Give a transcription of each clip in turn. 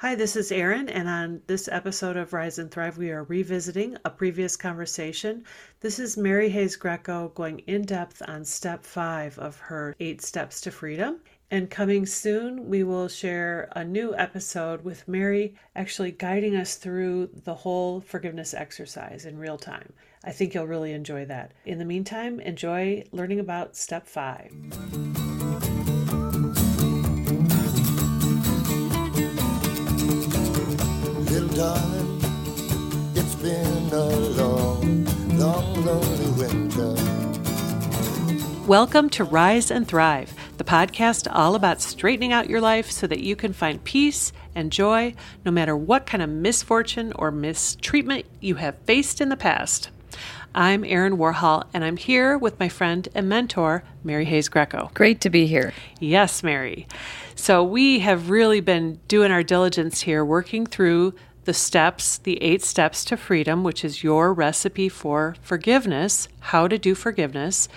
Hi, this is Erin, and on this episode of Rise and Thrive, we are revisiting a previous conversation. This is Mary Hayes Grieco going in depth on step five of her eight steps to freedom. And coming soon, we will share a new episode with Mary actually guiding us through the whole forgiveness exercise in real time. I think you'll really enjoy that. In the meantime, enjoy learning about step five. Darling, it's been a long, long, lonely winter. Welcome to Rise and Thrive, the podcast all about straightening out your life so that you can find peace and joy no matter what kind of misfortune or mistreatment you have faced in the past. I'm Erin Warhol, and I'm here with my friend and mentor, Mary Hayes Grieco. Great to be here. Yes, Mary. So, we have really been doing our diligence here, working through the steps, the eight steps to freedom, which is your recipe for forgiveness, how to do forgiveness.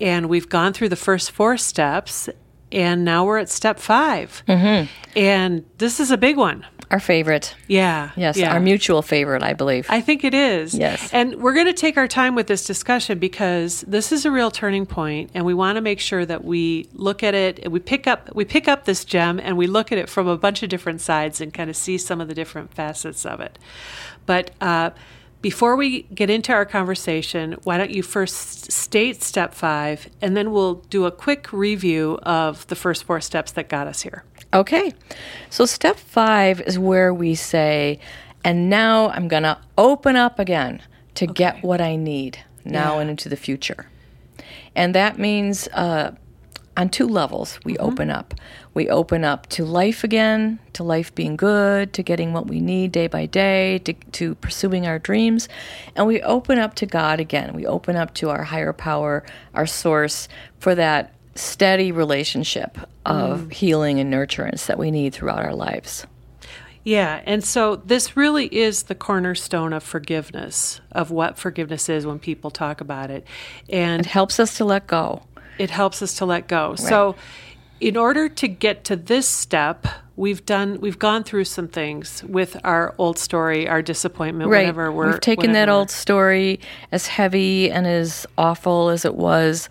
And we've gone through the first four steps, and now we're at step 5 Mm-hmm. And this is a big one. Our favorite. Yeah. Yes, yeah. our mutual favorite, I believe. I think it is. Yes. And we're going to take our time with this discussion because this is a real turning point and we want to make sure that we look at it and we pick up we pick up this gem and we look at it from a bunch of different sides and kind of see some of the different facets of it. But uh, before we get into our conversation, why don't you first state step five and then we'll do a quick review of the first four steps that got us here. Okay. So, step five is where we say, and now I'm going to open up again to get what I need now Yeah. and into the future. And that means uh, on two levels, we open up. We open up to life again, to life being good, to getting what we need day by day, to, to pursuing our dreams. And we open up to God again. We open up to our higher power, our source, for that steady relationship of mm. healing and nurturance that we need throughout our lives. Yeah, and so this really is the cornerstone of forgiveness, of what forgiveness is when people talk about it. And It helps us to let go. it helps us to let go. So in order to get to this step, we've done we've gone through some things with our old story, our disappointment, Right. whatever we're We've taken that old story, as heavy and as awful as it was,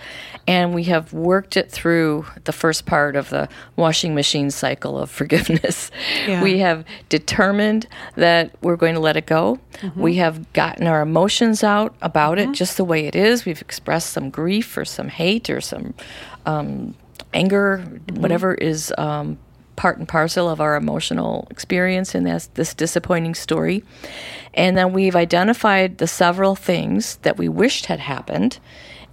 and we have worked it through the first part of the washing machine cycle of forgiveness. Yeah. We have determined that we're going to let it go. Mm-hmm. We have gotten our emotions out about it just the way it is. We've expressed some grief or some hate or some um, anger, Mm-hmm. whatever is. Um, part and parcel of our emotional experience in this, this disappointing story. And then we've identified the several things that we wished had happened.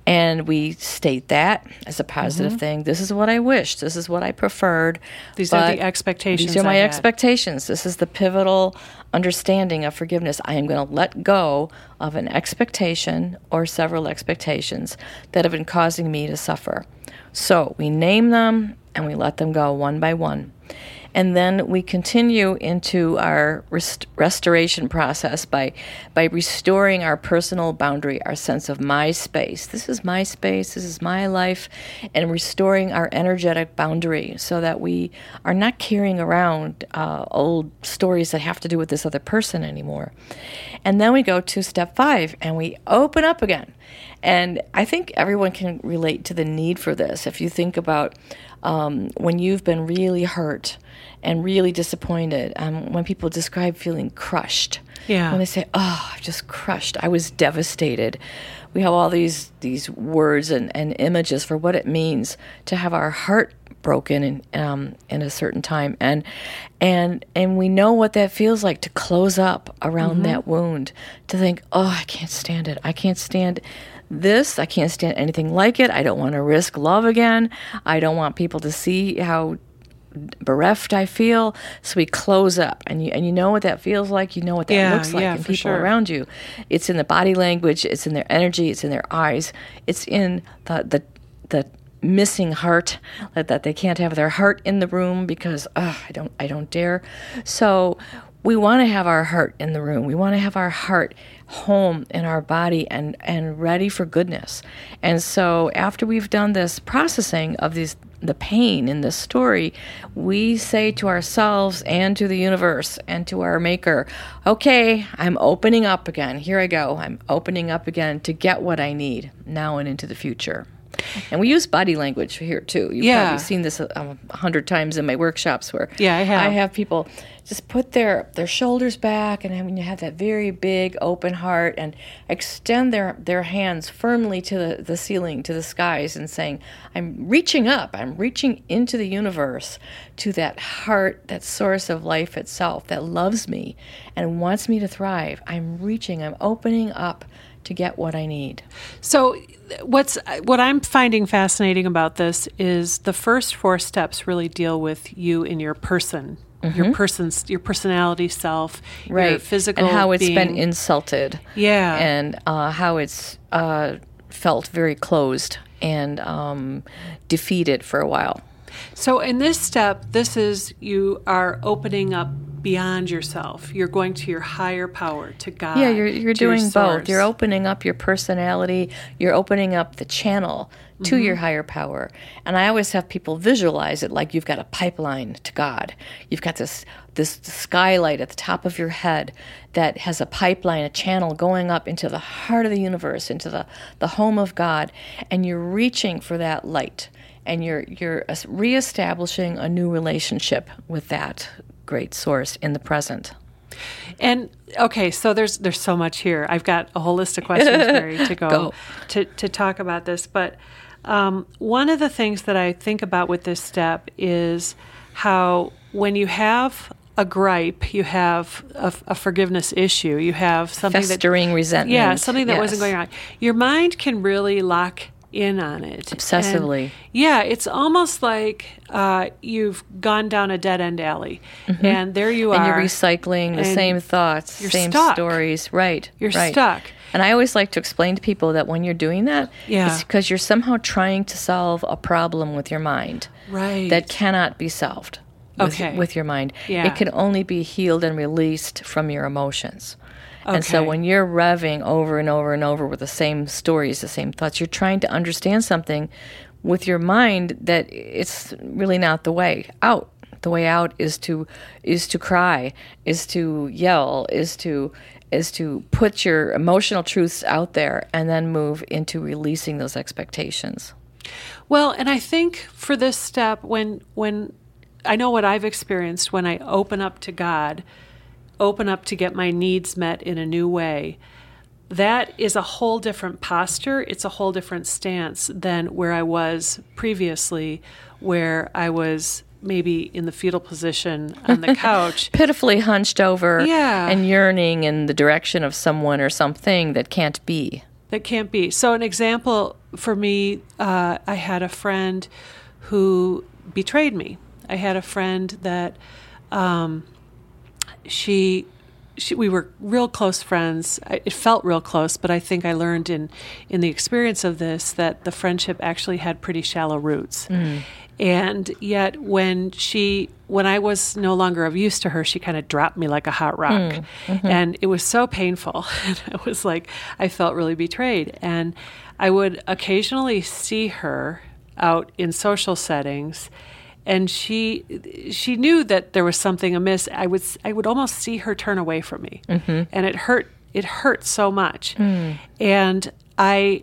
And we state that as a positive thing. This is what I wished. This is what I preferred. Mm-hmm. These are the expectations These are my expectations. This is the pivotal understanding of forgiveness. I am going to let go of an expectation or several expectations that have been causing me to suffer. So we name them and we let them go one by one. And then we continue into our rest- restoration process by, by restoring our personal boundary, our sense of my space. This is my space, this is my life, and restoring our energetic boundary so that we are not carrying around uh, old stories that have to do with this other person anymore. And then we go to step five and we open up again. And I think everyone can relate to the need for this. If you think about um, when you've been really hurt and really disappointed, um, when people describe feeling crushed, Yeah. when they say, "Oh, I'm just crushed," I was devastated. We have all these these words and, and images for what it means to have our heart broken in um, in a certain time, and and and we know what that feels like to close up around that wound, to think, "Oh, I can't stand it. I can't stand." This, I can't stand anything like it. I don't want to risk love again. I don't want people to see how bereft I feel. So we close up, and you and you know what that feels like. You know what that Yeah, looks like yeah, in people sure. around you. It's in the body language. It's in their energy. It's in their eyes. It's in the the the missing heart that, that they can't have their heart in the room because ugh, I don't I don't dare. So we want to have our heart in the room. We want to have our heart home in our body and and ready for goodness. And so after we've done this processing of these the pain in this story, we say to ourselves and to the universe and to our maker, okay, I'm opening up again. Here I go. I'm opening up again to get what I need now and into the future. And we use body language here too. You've Yeah. probably seen this a a hundred times in my workshops where Yeah, I have. I have people just put their their shoulders back and I you have that very big open heart and extend their their hands firmly to the, the ceiling, to the skies and saying, I'm reaching up, I'm reaching into the universe to that heart, that source of life itself that loves me and wants me to thrive. I'm reaching, I'm opening up to get what I need. So, what's what I'm finding fascinating about this is the first four steps really deal with you in your person, your person's, your personality self, your physical, and how it's been insulted. Yeah. and uh, how it's uh, felt very closed and um, defeated for a while. So, in this step, this is you are opening up beyond yourself. You're going to your higher power, to God. yeah you're, you're doing both. You're opening up your personality. You're opening up the channel to your mm-hmm. higher power and i always have people visualize it like you've got a pipeline to god you've got this this skylight at the top of your head that has a pipeline a channel going up into the heart of the universe into the, the home of god and you're reaching for that light and you're you're reestablishing a new relationship with that great source in the present And okay, so there's there's so much here. I've got a whole list of questions, Mary, to go, Go. to to talk about this. But um, one of the things that I think about with this step is how when you have a gripe, you have a, a forgiveness issue, you have something festering that resentment yeah, something that wasn't going on. Your mind can really lock in on it Obsessively. And, yeah, it's almost like uh, you've gone down a dead end alley, and there you Mm-hmm. and are. you're recycling the same thoughts, same stuck. stories. Right. You're right. stuck. And I always like to explain to people that when you're doing that, Yeah. it's because you're somehow trying to solve a problem with your mind Right. that cannot be solved with, Okay. with your mind. Yeah. It can only be healed and released from your emotions. Okay. And so when you're revving over and over and over with the same stories, the same thoughts, you're trying to understand something with your mind that it's really not the way out. The way out is to is to cry, is to yell, is to is to put your emotional truths out there and then move into releasing those expectations. Well, and I think for this step, when when I know what I've experienced when I open up to God, open up to get my needs met in a new way, that is a whole different posture. It's a whole different stance than where I was previously, where I was maybe in the fetal position on the couch. Pitifully hunched over Yeah. and yearning in the direction of someone or something that can't be. That can't be. So, an example for me, uh, I had a friend who betrayed me. I had a friend that um, she, she, we were real close friends. I, it felt real close, but I think I learned in in the experience of this that the friendship actually had pretty shallow roots. And yet, when she, when I was no longer of use to her, she kind of dropped me like a hot rock, mm, mm-hmm. and it was so painful. And I was like, I felt really betrayed. And I would occasionally see her out in social settings, and she, she knew that there was something amiss. I would, I would almost see her turn away from me, mm-hmm. and it hurt. It hurt so much, mm. and I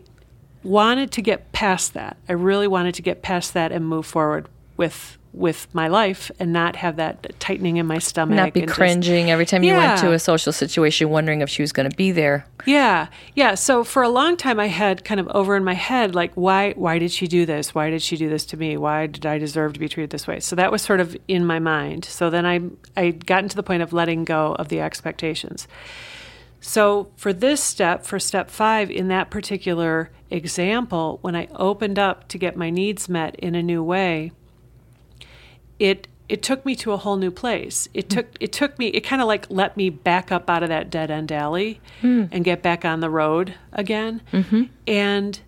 wanted to get past that. I really wanted to get past that and move forward with with my life and not have that tightening in my stomach. Not be and just- cringing every time you went to a social situation wondering if she was going to be there. yeah, yeah. So for a long time, I had kind of over in my head, like, why, why did she do this? Why did she do this to me? Why did I deserve to be treated this way? So that was sort of in my mind. So then I, I gotten to the point of letting go of the expectations. So for this step, for step five, in that particular example, when I opened up to get my needs met in a new way, it it took me to a whole new place. It took it took me it kind of like let me back up out of that dead end alley hmm. and get back on the road again. Mm-hmm. And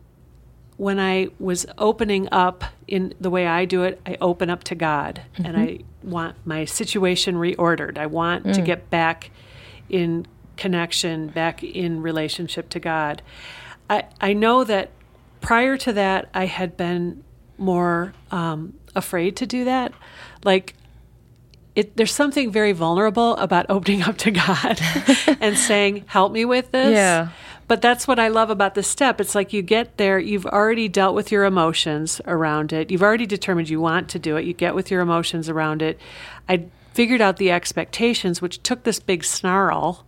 when I was opening up in the way I do it, I open up to God and mm-hmm. I want my situation reordered. I want to mm. get back in connection, back in relationship to God. I, I know that prior to that, I had been more um, afraid to do that. Like it, there's something very vulnerable about opening up to God and saying, "Help me with this." Yeah. But that's what I love about this step. It's like you get there, you've already dealt with your emotions around it. You've already determined you want to do it. You get with your emotions around it. I figured out the expectations, which took this big snarl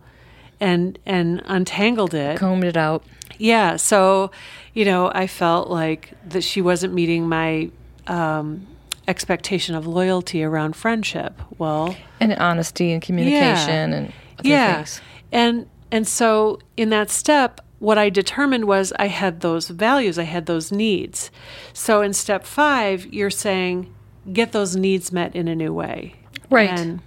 and and untangled it. Combed it out. Yeah. So, you know, I felt like that she wasn't meeting my um, expectation of loyalty around friendship. Well, And honesty and communication and other yeah. things. And and so in that step, what I determined was I had those values, I had those needs. So in step five, you're saying get those needs met in a new way. Right. And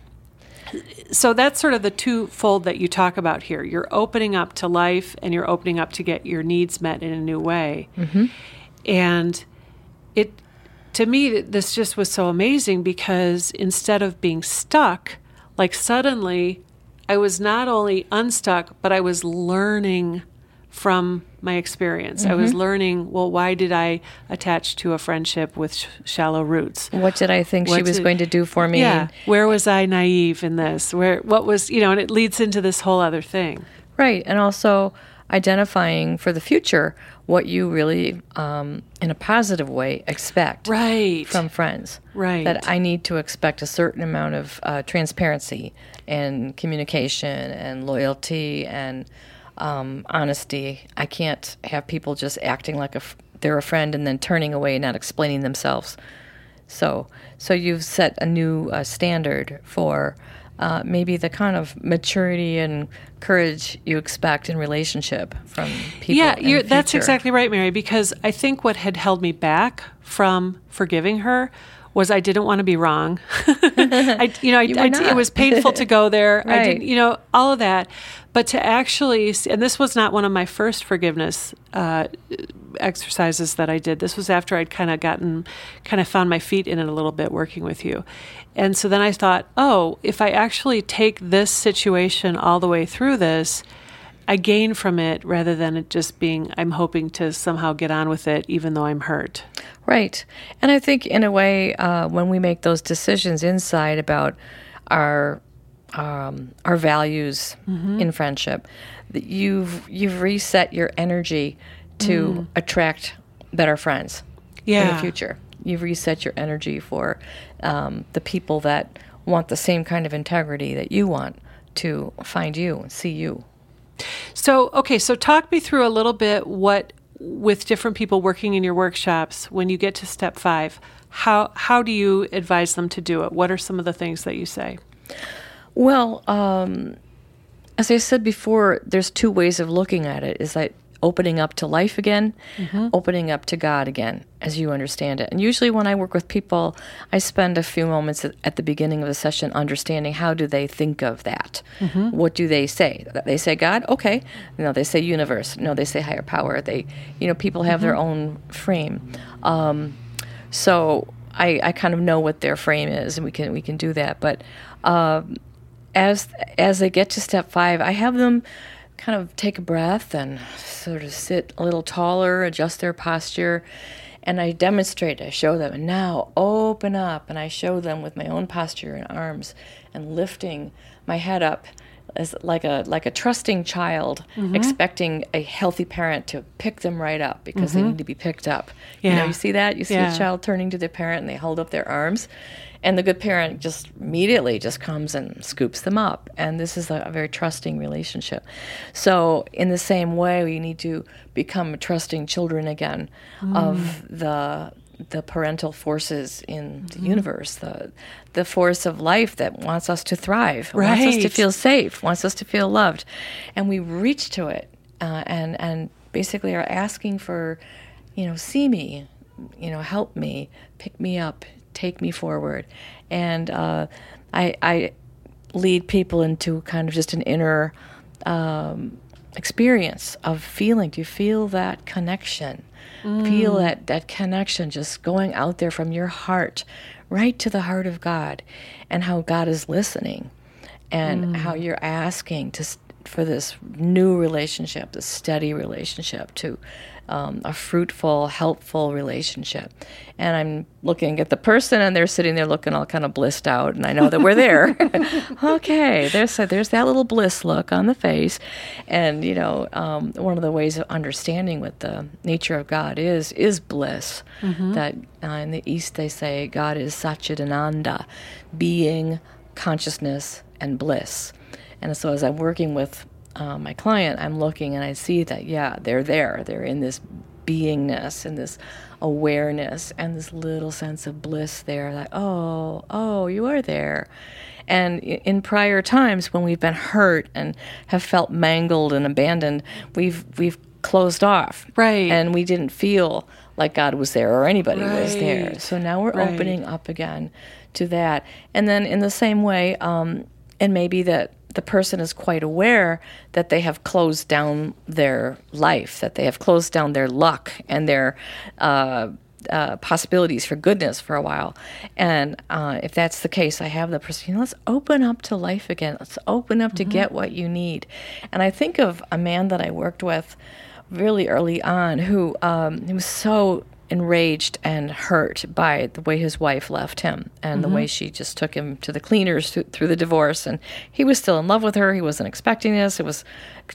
so that's sort of the twofold that you talk about here. You're opening up to life and you're opening up to get your needs met in a new way. Mm-hmm. And it, to me, this just was so amazing because instead of being stuck, like suddenly I was not only unstuck, but I was learning from my experience. I was learning, well, why did I attach to a friendship with sh- shallow roots? What did I think she was did- going to do for me? Yeah. Where was I naive in this? Where what was you know, and it leads into this whole other thing. Right. And also identifying for the future what you really, um, in a positive way, expect Right. from friends. Right. That I need to expect a certain amount of uh, transparency and communication and loyalty and um, honesty. I can't have people just acting like a f- they're a friend and then turning away and not explaining themselves. So, so you've set a new uh, standard for uh, maybe the kind of maturity and courage you expect in relationship from people. yeah, you're, that's exactly right, Mary. Because I think what had held me back from forgiving her was I didn't want to be wrong. I, you know, I, were I- it was painful to go there. I didn't, you know, all of that. But to actually, see, and this was not one of my first forgiveness uh, exercises that I did. This was after I'd kind of gotten, kind of found my feet in it a little bit working with you. And so then I thought, oh, if I actually take this situation all the way through this, I gain from it rather than it just being, I'm hoping to somehow get on with it even though I'm hurt. Right. And I think, in a way, uh, when we make those decisions inside about our um, our values Mm-hmm. in friendship, that you've you've reset your energy to attract better friends yeah. in Mm. The future. You've reset your energy for um, the people that want the same kind of integrity that you want to find you and see you. So, okay, so talk me through a little bit what, with different people working in your workshops, when you get to step five, how, how do you advise them to do it? What are some of the things that you say? Well, um, as I said before, there's two ways of looking at it. Is that opening up to life again, opening up to God again, as you understand it. And usually, when I work with people, I spend a few moments at, the beginning of the session understanding how do they think of that. What do they say? They say God, okay. No, they say universe. No, they say higher power. They, you know, people have their own frame. Um, so I, I kind of know what their frame is, and we can we can do that. But um, as as they get to step five, I have them kind of take a breath and sort of sit a little taller, adjust their posture, and I demonstrate. I show them, and now open up, and I show them with my own posture and arms, and lifting my head up as like a like a trusting child mm-hmm. expecting a healthy parent to pick them right up because they mm-hmm. need to be picked up. You know, Yeah. you see that? You see Yeah. a child turning to their parent and they hold up their arms. And the good parent just immediately just comes and scoops them up. And this is a, a very trusting relationship. So, in the same way, we need to become trusting children again of mm. the the parental forces in the universe, the the force of life that wants us to thrive, wants us to feel safe, wants us to feel loved, and we reach to it uh, and and basically are asking for, you know, see me, you know, help me, pick me up, take me forward, and uh, I I lead people into kind of just an inner um, experience of feeling. Do you feel that connection? Feel mm. that, that connection just going out there from your heart right to the heart of God and how God is listening and mm. how you're asking to for this new relationship, this steady relationship, to um, a fruitful, helpful relationship. And I'm looking at the person, and they're sitting there looking all kind of blissed out, and I know that we're there. okay, there's there's that little bliss look on the face, and you know, um, one of the ways of understanding what the nature of God is is bliss. That uh, in the East they say God is Satchidananda, being, consciousness, and bliss. And so as I'm working with uh, my client, I'm looking and I see that, yeah, they're there. They're in this beingness and this awareness and this little sense of bliss there. Like, oh, oh, you are there. And in prior times when we've been hurt and have felt mangled and abandoned, we've we've closed off, Right. And we didn't feel like God was there or anybody was there. So now we're Right. opening up again to that. And then in the same way, um, and maybe that the person is quite aware that they have closed down their life, that they have closed down their luck and their uh, uh, possibilities for goodness for a while. And uh, if that's the case, I have the person, you know, let's open up to life again. Let's open up to get what you need. And I think of a man that I worked with really early on who um, he was so enraged and hurt by the way his wife left him and the mm-hmm. way she just took him to the cleaners through, through the divorce and he was still in love with her he wasn't expecting this it was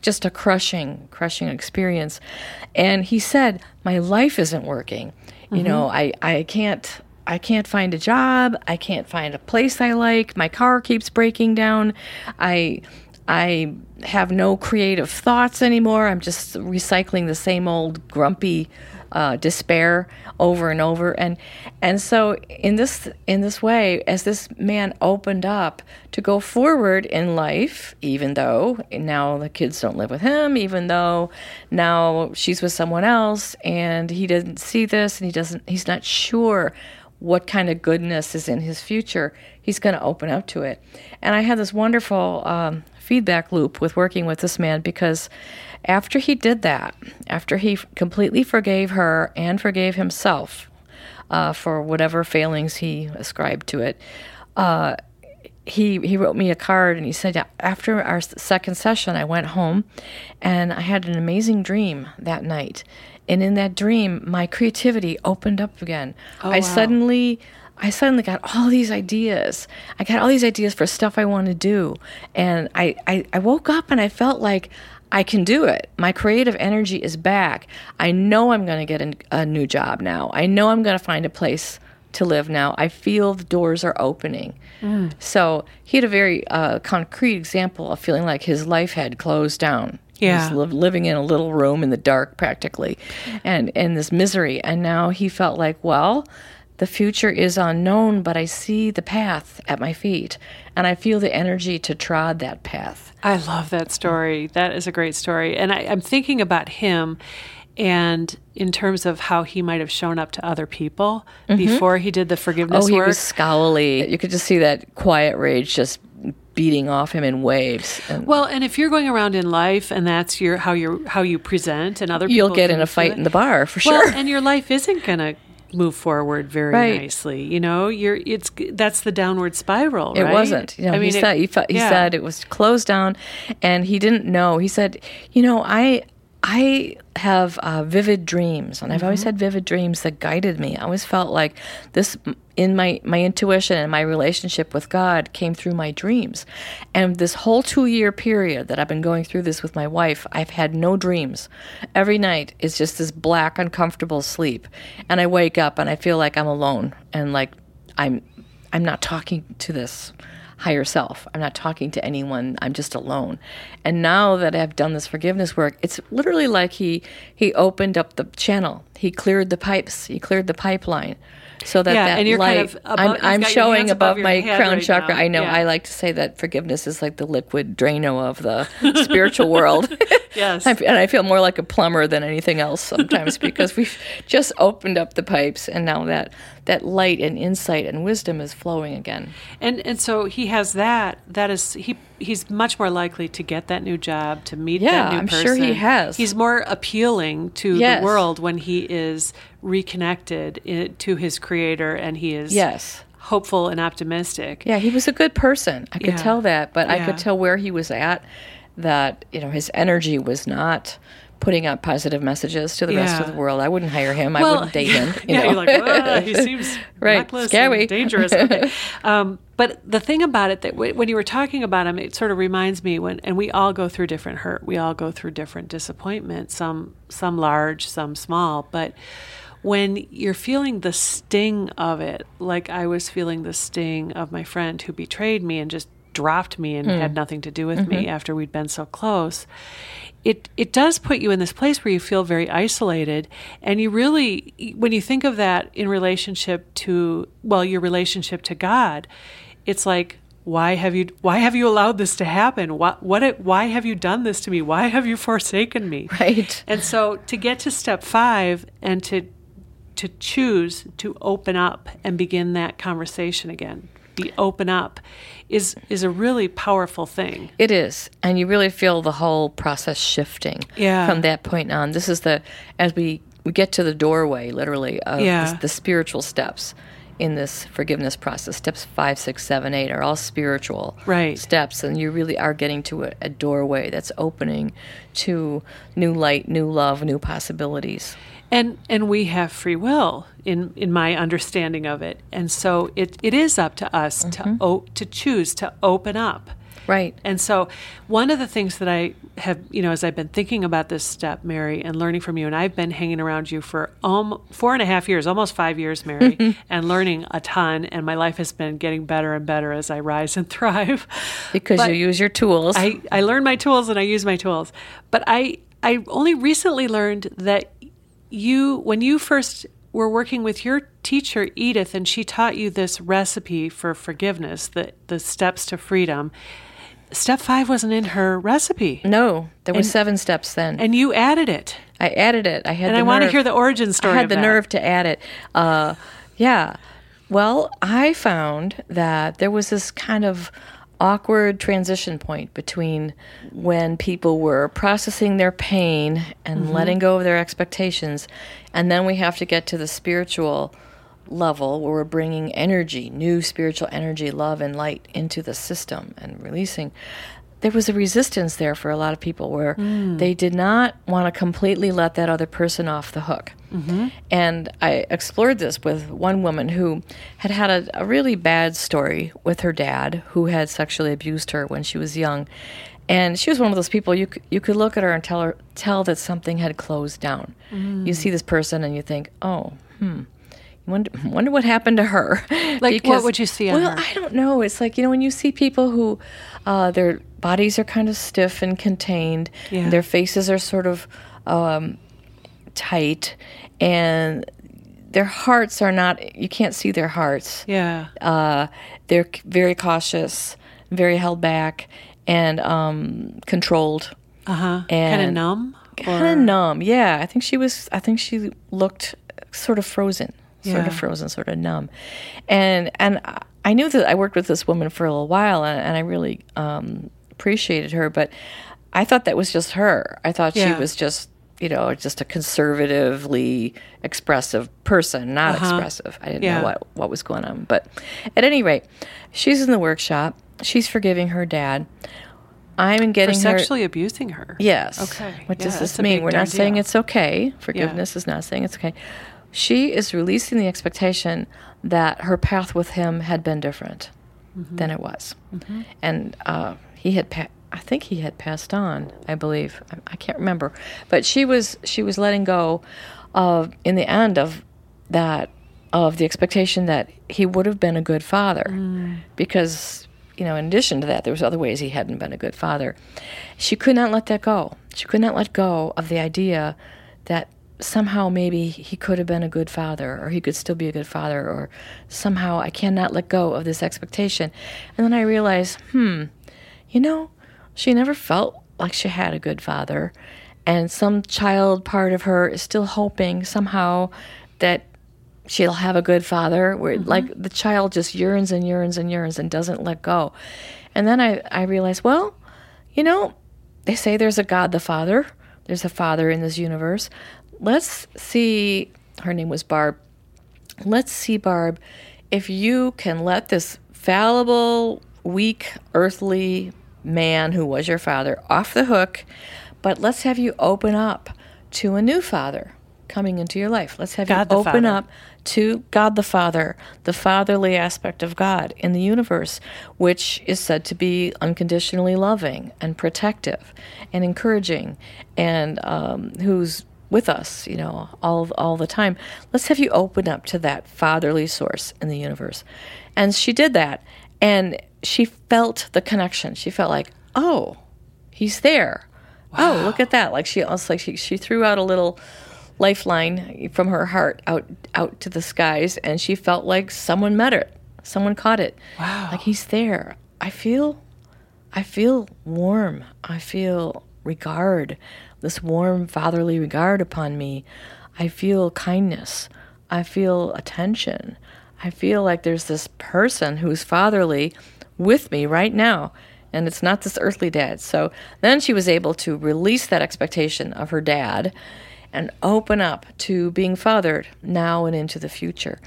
just a crushing crushing experience and he said my life isn't working you mm-hmm. know i i can't I can't find a job. I can't find a place I like. My car keeps breaking down. I I have no creative thoughts anymore. I'm just recycling the same old grumpy uh, despair over and over. And and so in this in this way, as this man opened up to go forward in life, even though now the kids don't live with him, even though now she's with someone else, and he doesn't see this, and he doesn't. He's not sure what kind of goodness is in his future, he's going to open up to it. And I had this wonderful um, feedback loop with working with this man because after he did that, after he completely forgave her and forgave himself uh, for whatever failings he ascribed to it, uh, he he wrote me a card and he said after our second session I went home and I had an amazing dream that night. And in that dream my creativity opened up again. I suddenly I suddenly got all these ideas. I got all these ideas for stuff I want to do. And I, I I woke up and I felt like I can do it. My creative energy is back. I know I'm going to get a, a new job now. I know I'm going to find a place to live now. I feel the doors are opening. So he had a very uh, concrete example of feeling like his life had closed down. Yeah. He was li- living in a little room in the dark practically and in this misery. And now he felt like, well, the future is unknown, but I see the path at my feet and I feel the energy to trod that path. I love that story. That is a great story. And I, I'm thinking about him and in terms of how he might have shown up to other people mm-hmm. before he did the forgiveness Oh, he work. was scowly. You could just see that quiet rage just beating off him in waves. And well, and if you're going around in life and that's your how you how you present and other people you'll get in a fight in the bar for Well, sure. and your life isn't going to move forward very Right. nicely. You know, you're it's that's the downward spiral. It right? wasn't. You know, I mean, he it- said he, fe- he yeah. said it was closed down, and he didn't know. He said, "You know, I I have uh, vivid dreams, and I've always Mm-hmm. had vivid dreams that guided me. I always felt like this in my my intuition and my relationship with God came through my dreams. And this whole two year period that I've been going through this with my wife, I've had no dreams. Every night is just this black, uncomfortable sleep, and I wake up and I feel like I'm alone and like I'm I'm not talking to this higher self. I'm not talking to anyone. I'm just alone. And now that I've done this forgiveness work, it's literally like he he opened up the channel. He cleared the pipes. He cleared the pipeline. So that Yeah, that and you're light, kind of above- I'm, I'm showing above above my crown right chakra. now. I know. Yeah. I like to say that forgiveness is like the liquid Drano of the spiritual world. Yes. And I feel more like a plumber than anything else sometimes because we've just opened up the pipes and now that that light and insight and wisdom is flowing again. And and so he has that. That is he. He's much more likely to get that new job, to meet Yeah, that new I'm person. sure he has. He's more appealing to Yes. the world when he is reconnected to his creator, and he is Yes. hopeful and optimistic. Yeah, he was a good person. I could Yeah. tell that, but I could tell where he was at that you know his energy was not putting out positive messages to the rest of the world. I wouldn't hire him. I wouldn't date him. You yeah, know? you're like, "Ah, he seems Right, reckless scary." and dangerous. Okay. um, but the thing about it that w- when you were talking about him, it sort of reminds me when, and we all go through different hurt. We all go through different disappointment. Some some large, some small. But when you're feeling the sting of it, like I was feeling the sting of my friend who betrayed me and just dropped me and had nothing to do with me after we'd been so close it it does put you in this place where you feel very isolated. And you really when you think of that in relationship to well your relationship to God it's like why have you why have you allowed this to happen? What what it, why have you done this to me? Why have you forsaken me? Right. and so to get to step 5 and to to choose to open up and begin that conversation again be open up is is a really powerful thing It is, and you really feel the whole process shifting Yeah. from that point on. This is the as we we get to the doorway, literally, of Yeah. the, the spiritual steps in this forgiveness process. Steps five, six, seven, eight are all spiritual Right. steps, and you really are getting to a, a doorway that's opening to new light, new love, new possibilities. And and we have free will in in my understanding of it and so it it is up to us to o- to choose to open up Right. and so one of the things that i have you know as i've been thinking about this step mary and learning from you and i've been hanging around you for um, four and a half years almost five years mary and learning a ton and my life has been getting better and better as i rise and thrive Because But- you use your tools. I, I learned my tools and I use my tools. But I I only recently learned that you when you first were working with your teacher Edith and she taught you this recipe for forgiveness, the the steps to freedom. Step 5 wasn't in her recipe. no, there was And- seven steps then. And you added it. I added it. I had And the I want to hear the origin story I had the that. nerve to add it. Uh, yeah. Well, I found that there was this kind of awkward transition point between when people were processing their pain and Mm-hmm. letting go of their expectations, and then we have to get to the spiritual level where we're bringing energy, new spiritual energy, love, and light into the system and releasing. There was a resistance there for a lot of people where Mm. they did not want to completely let that other person off the hook. Mm-hmm. And I explored this with one woman who had had a, a really bad story with her dad, who had sexually abused her when she was young. And she was one of those people you you could look at her and tell her tell that something had closed down. Mm. You see this person and you think, oh, hmm. Wonder, wonder what happened to her. Like, what would you see on well, her? I don't know. It's like you know when you see people who uh, their bodies are kind of stiff and contained, Yeah. their faces are sort of um, tight, and their hearts are not. You can't see their hearts. Yeah. Uh, they're very cautious, very held back, and um, controlled. Uh-huh. Kind of numb? Kind of numb. Yeah, I think she was. I think she looked sort of frozen, sort of frozen, sort of numb, and and I- knew that I worked with this woman for a little while, and, and I really um, appreciated her, but I thought that was just her. I thought Yeah. she was just you know just a conservatively expressive person, not expressive. I didn't Uh-huh. Yeah. know what what was going on, but at any rate, she's in the workshop. She's forgiving her dad. I'm For getting her. sexually abusing her. Yes. Okay. What Yeah, does this mean? We're not saying it's okay. Forgiveness is not saying it's okay. She is releasing the expectation that her path with him had been different Mm-hmm. than it was, and uh, he had. Pa- I think he had passed on. I believe. I, I can't remember, but she was. She was letting go of in the end of that of the expectation that he would have been a good father Mm. because you know in addition to that there was other ways he hadn't been a good father she could not let that go she could not let go of the idea that somehow maybe he could have been a good father or he could still be a good father or somehow i cannot let go of this expectation. And then i realized hmm you know she never felt like she had a good father. And some child part of her is still hoping somehow that she'll have a good father where like the child just yearns and yearns and yearns and doesn't let go. And then i i realized well you know they say there's a god the father. There's a father in this universe let's see her name was barb let's see barb if you can let this fallible weak earthly man who was your father off the hook, but let's have you open up to a new father coming into your life. Let's have God you open Father. up to God the Father, the fatherly aspect of God in the universe, which is said to be unconditionally loving and protective and encouraging, and um, who's with us, you know, all all the time. Let's have you open up to that fatherly source in the universe, and she did that, and she felt the connection. She felt like, oh, he's there. Oh, look at that! Like she almost like she she threw out a little lifeline from her heart out out to the skies and she felt like someone met it someone caught it Wow. like he's there i feel i feel warm i feel regard this warm fatherly regard upon me i feel kindness. I feel attention. I feel like there's this person who's fatherly with me right now and it's not this earthly dad. So then she was able to release that expectation of her dad and open up to being fathered now and into the future.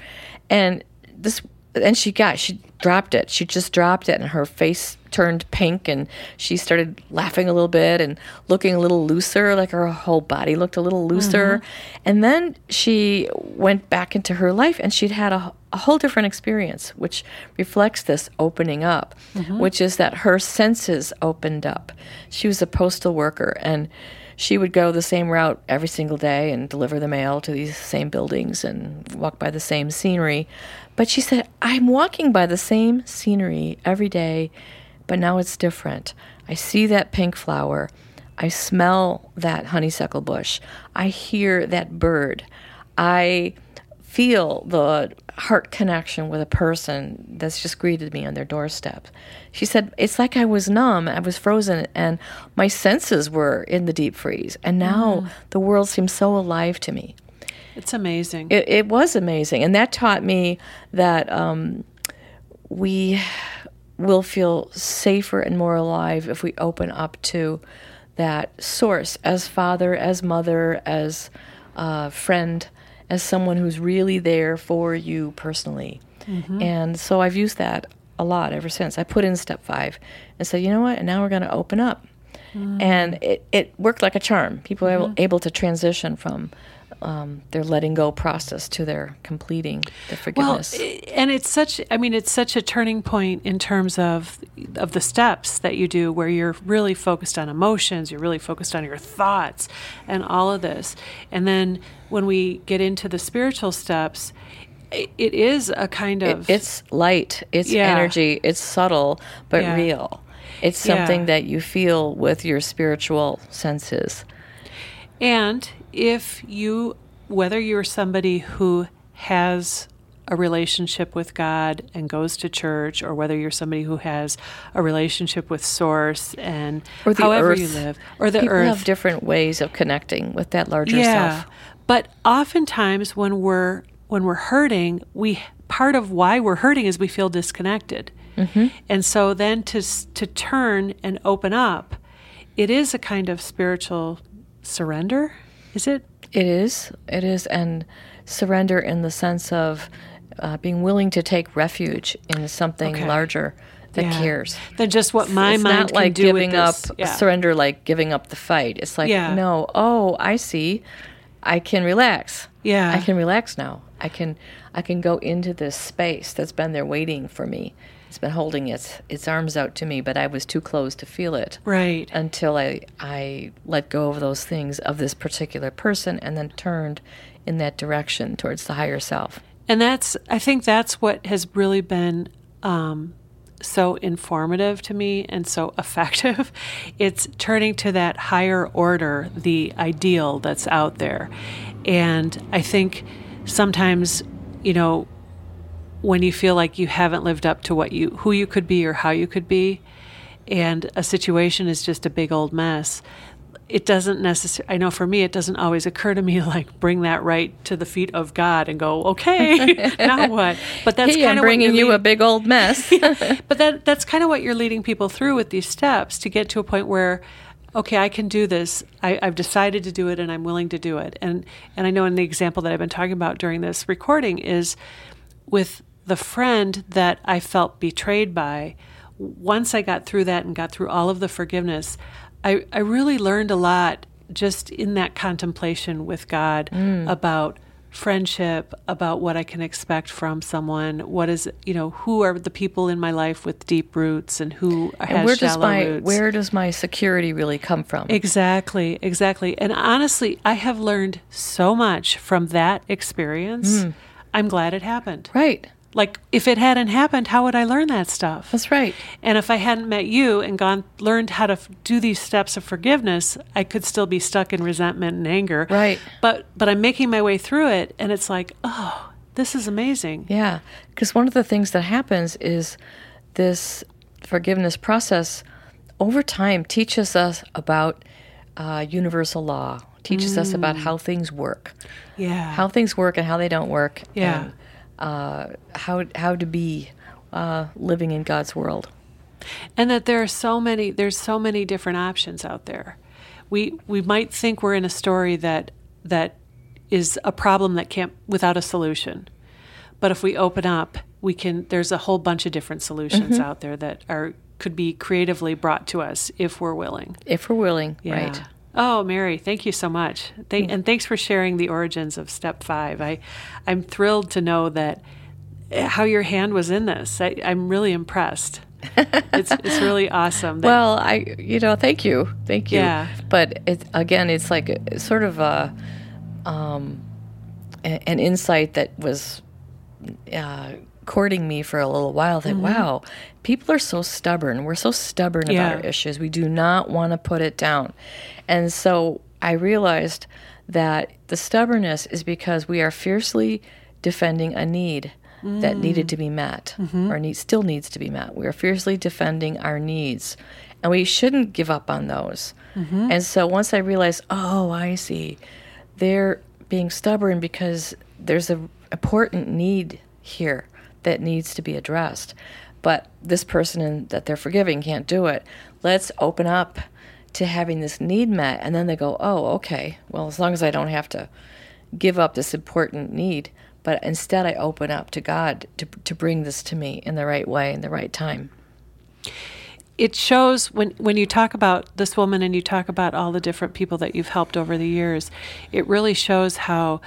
And this and she got she dropped it. She just dropped it and her face turned pink and she started laughing a little bit and looking a little looser, like her whole body looked a little looser. Mm-hmm. And then she went back into her life and she'd had a, a whole different experience, which reflects this opening up, mm-hmm. which is that her senses opened up. She was a postal worker and she would go the same route every single day and deliver the mail to these same buildings and walk by the same scenery. But she said, I'm walking by the same scenery every day, but now it's different. I see that pink flower. I smell that honeysuckle bush. I hear that bird. I feel the heart connection with a person that's just greeted me on their doorstep. She said, It's like I was numb, I was frozen, and my senses were in the deep freeze. And now mm-hmm. the world seems so alive to me. It's amazing. It, it was amazing. And that taught me that um, we will feel safer and more alive if we open up to that source as father, as mother, as uh, friend, as someone who's really there for you personally. And so I've used that a lot ever since. I put in step five and said, you know what? And now we're going to open up. And it, it worked like a charm. People were able, able to transition from um, their letting go process to their completing the forgiveness. i- and it's such I mean it's such a turning point in terms of of the steps that you do where you're really focused on emotions, you're really focused on your thoughts and all of this. And then when we get into the spiritual steps, it is a kind It- of it's light, it's Yeah. energy, it's subtle, but Yeah. real. It's Yeah. something that you feel with your spiritual senses. And if you, whether you're somebody who has a relationship with God and goes to church, or whether you're somebody who has a relationship with Source and Or the however earth. you live, or the People earth, have different ways of connecting with that larger yeah. self. But oftentimes when we're when we're hurting, we part of why we're hurting is we feel disconnected, Mm-hmm. and so then to to turn and open up, it is a kind of spiritual surrender. Is it? It is. It is. And surrender in the sense of uh, being willing to take refuge in something Okay. larger that Yeah. cares. Than just what my it's mind not can like do giving up. Yeah. surrender like giving up the fight it's like Yeah. no oh i see i can relax Yeah. i can relax now i can i can go into this space that's been there waiting for me it's been holding its its arms out to me but i was too close to feel it Right. until i i let go of those things of this particular person and then turned in that direction towards the higher self And that's, I think that's what has really been um, so informative to me and so effective. It's turning to that higher order, the ideal that's out there. And I think sometimes, you know, when you feel like you haven't lived up to what you, who you could be or how you could be, and a situation is just a big old mess, it doesn't necessarily, I know for me, it doesn't always occur to me like bring that right to the feet of God and go, okay, now what? But that's hey kind of bringing what you you're a big old mess but that that's kind of what you're leading people through with these steps to get to a point where, okay, I can do this. I, I've decided to do it, and I'm willing to do it. And and I know in the example that I've been talking about during this recording is with the friend that I felt betrayed by. once I got through that and got through all of the forgiveness, I, I really learned a lot just in that contemplation with God about friendship, about what I can expect from someone. What is, you know, who are the people in my life with deep roots and who has And where does shallow my roots. where does my security really come from? Exactly, exactly. And honestly, I have learned so much from that experience. Hmm. I'm glad it happened. right. Like if it hadn't happened, how would I learn that stuff? That's right. And if I hadn't met you and gone learned how to f- do these steps of forgiveness, I could still be stuck in resentment and anger. Right. But but I'm making my way through it and it's like, "Oh, this is amazing." Yeah, because one of the things that happens is this forgiveness process over time teaches us about uh, universal law, teaches us about how things work, Yeah. how things work and how they don't work, Yeah. and uh, how how to be uh, living in God's world. and that there are so many there's so many different options out there we we might think we're in a story that that is a problem that can't without a solution but if we open up we can there's a whole bunch of different solutions out there that are could be creatively brought to us if we're willing If we're willing, yeah. right? Oh, Mary, thank you so much. Thank, and thanks for sharing the origins of step five. I, I'm thrilled to know that eh, how your hand was in this. I, I'm really impressed. it's, it's really awesome. that- Well, I, you know, thank you, thank you. Yeah. But it, again, it's like a, sort of a, um, an insight that was uh, courting me for a little while. That mm-hmm. wow, people are so stubborn. We're so stubborn Yeah. about our issues. We do not want to put it down, and so I realized that the stubbornness is because we are fiercely defending a need that mm. needed to be met mm-hmm. or need, still needs to be met. We are fiercely defending our needs, and we shouldn't give up on those. Mm-hmm. And so once I realized, oh, I see, they're being stubborn because there's a important need here that needs to be addressed. But this person in, that they're forgiving can't do it. Let's open up to having this need met. And then they go, oh, okay, well, as long as I don't have to give up this important need, but instead I open up to God to, to bring this to me in the right way, in the right time. it shows when when you talk about this woman and you talk about all the different people that you've helped over the years, it really shows how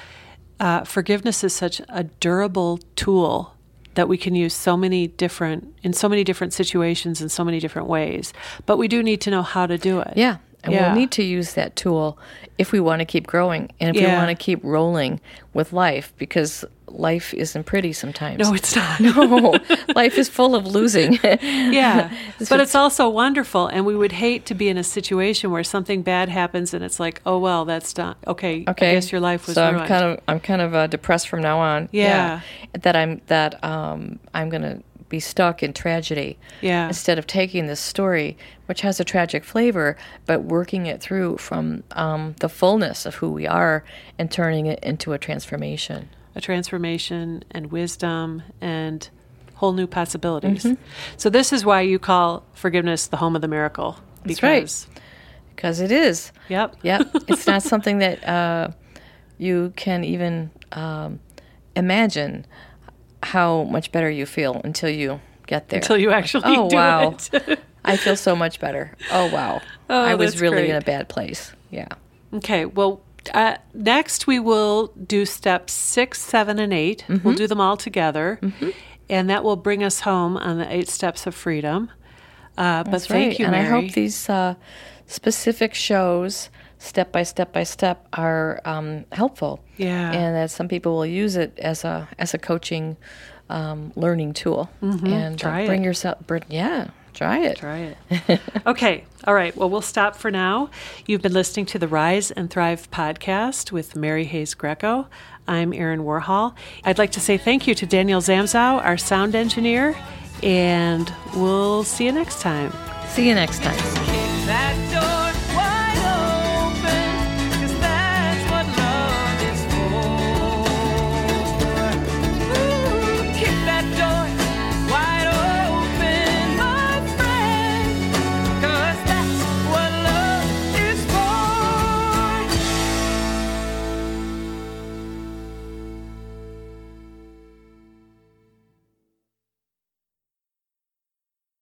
uh, forgiveness is such a durable tool that we can use so many different in so many different situations in so many different ways. But we do need to know how to do it. Yeah. And Yeah. we'll need to use that tool if we want to keep growing and if we want to keep rolling with life because life isn't pretty sometimes. No, it's not. no, life is full of losing. yeah It's but it's also wonderful and we would hate to be in a situation where something bad happens and it's like oh well that's not, okay okay. i guess your life was so ruined I'm kind of I'm kind of uh, depressed from now on. Yeah. That I'm that um I'm gonna be stuck in tragedy. Yeah. Instead of taking this story, which has a tragic flavor, but working it through from um, the fullness of who we are and turning it into a transformation. a transformation and wisdom and whole new possibilities. Mm-hmm. So this is why you call forgiveness the home of the miracle. That's right. Because Because it is. yep. Yep. it's not something that uh, you can even um, imagine how much better you feel until you get there. Until you actually Oh, wow. I feel so much better. Oh, wow. Oh, I was really great. in a bad place. Yeah. okay. Well, uh, next we will do steps six, seven, and 8 we Mm-hmm. We'll do them all together, and that will bring us home on the eight steps of freedom. Uh, but That's thank right. you, and I hope these uh, specific shows, step by step by step, are um, helpful. Yeah. And that some people will use it as a as a coaching um, learning tool. And uh, Mm-hmm. Try bring it. yourself. Bring, yeah. Try it. Try it. okay. All right. Well, we'll stop for now. You've been listening to the Rise and Thrive podcast with Mary Hayes Grieco. I'm Erin Warhol. I'd like to say thank you to Daniel Zamzow, our sound engineer, and we'll see you next time. See you next time. that door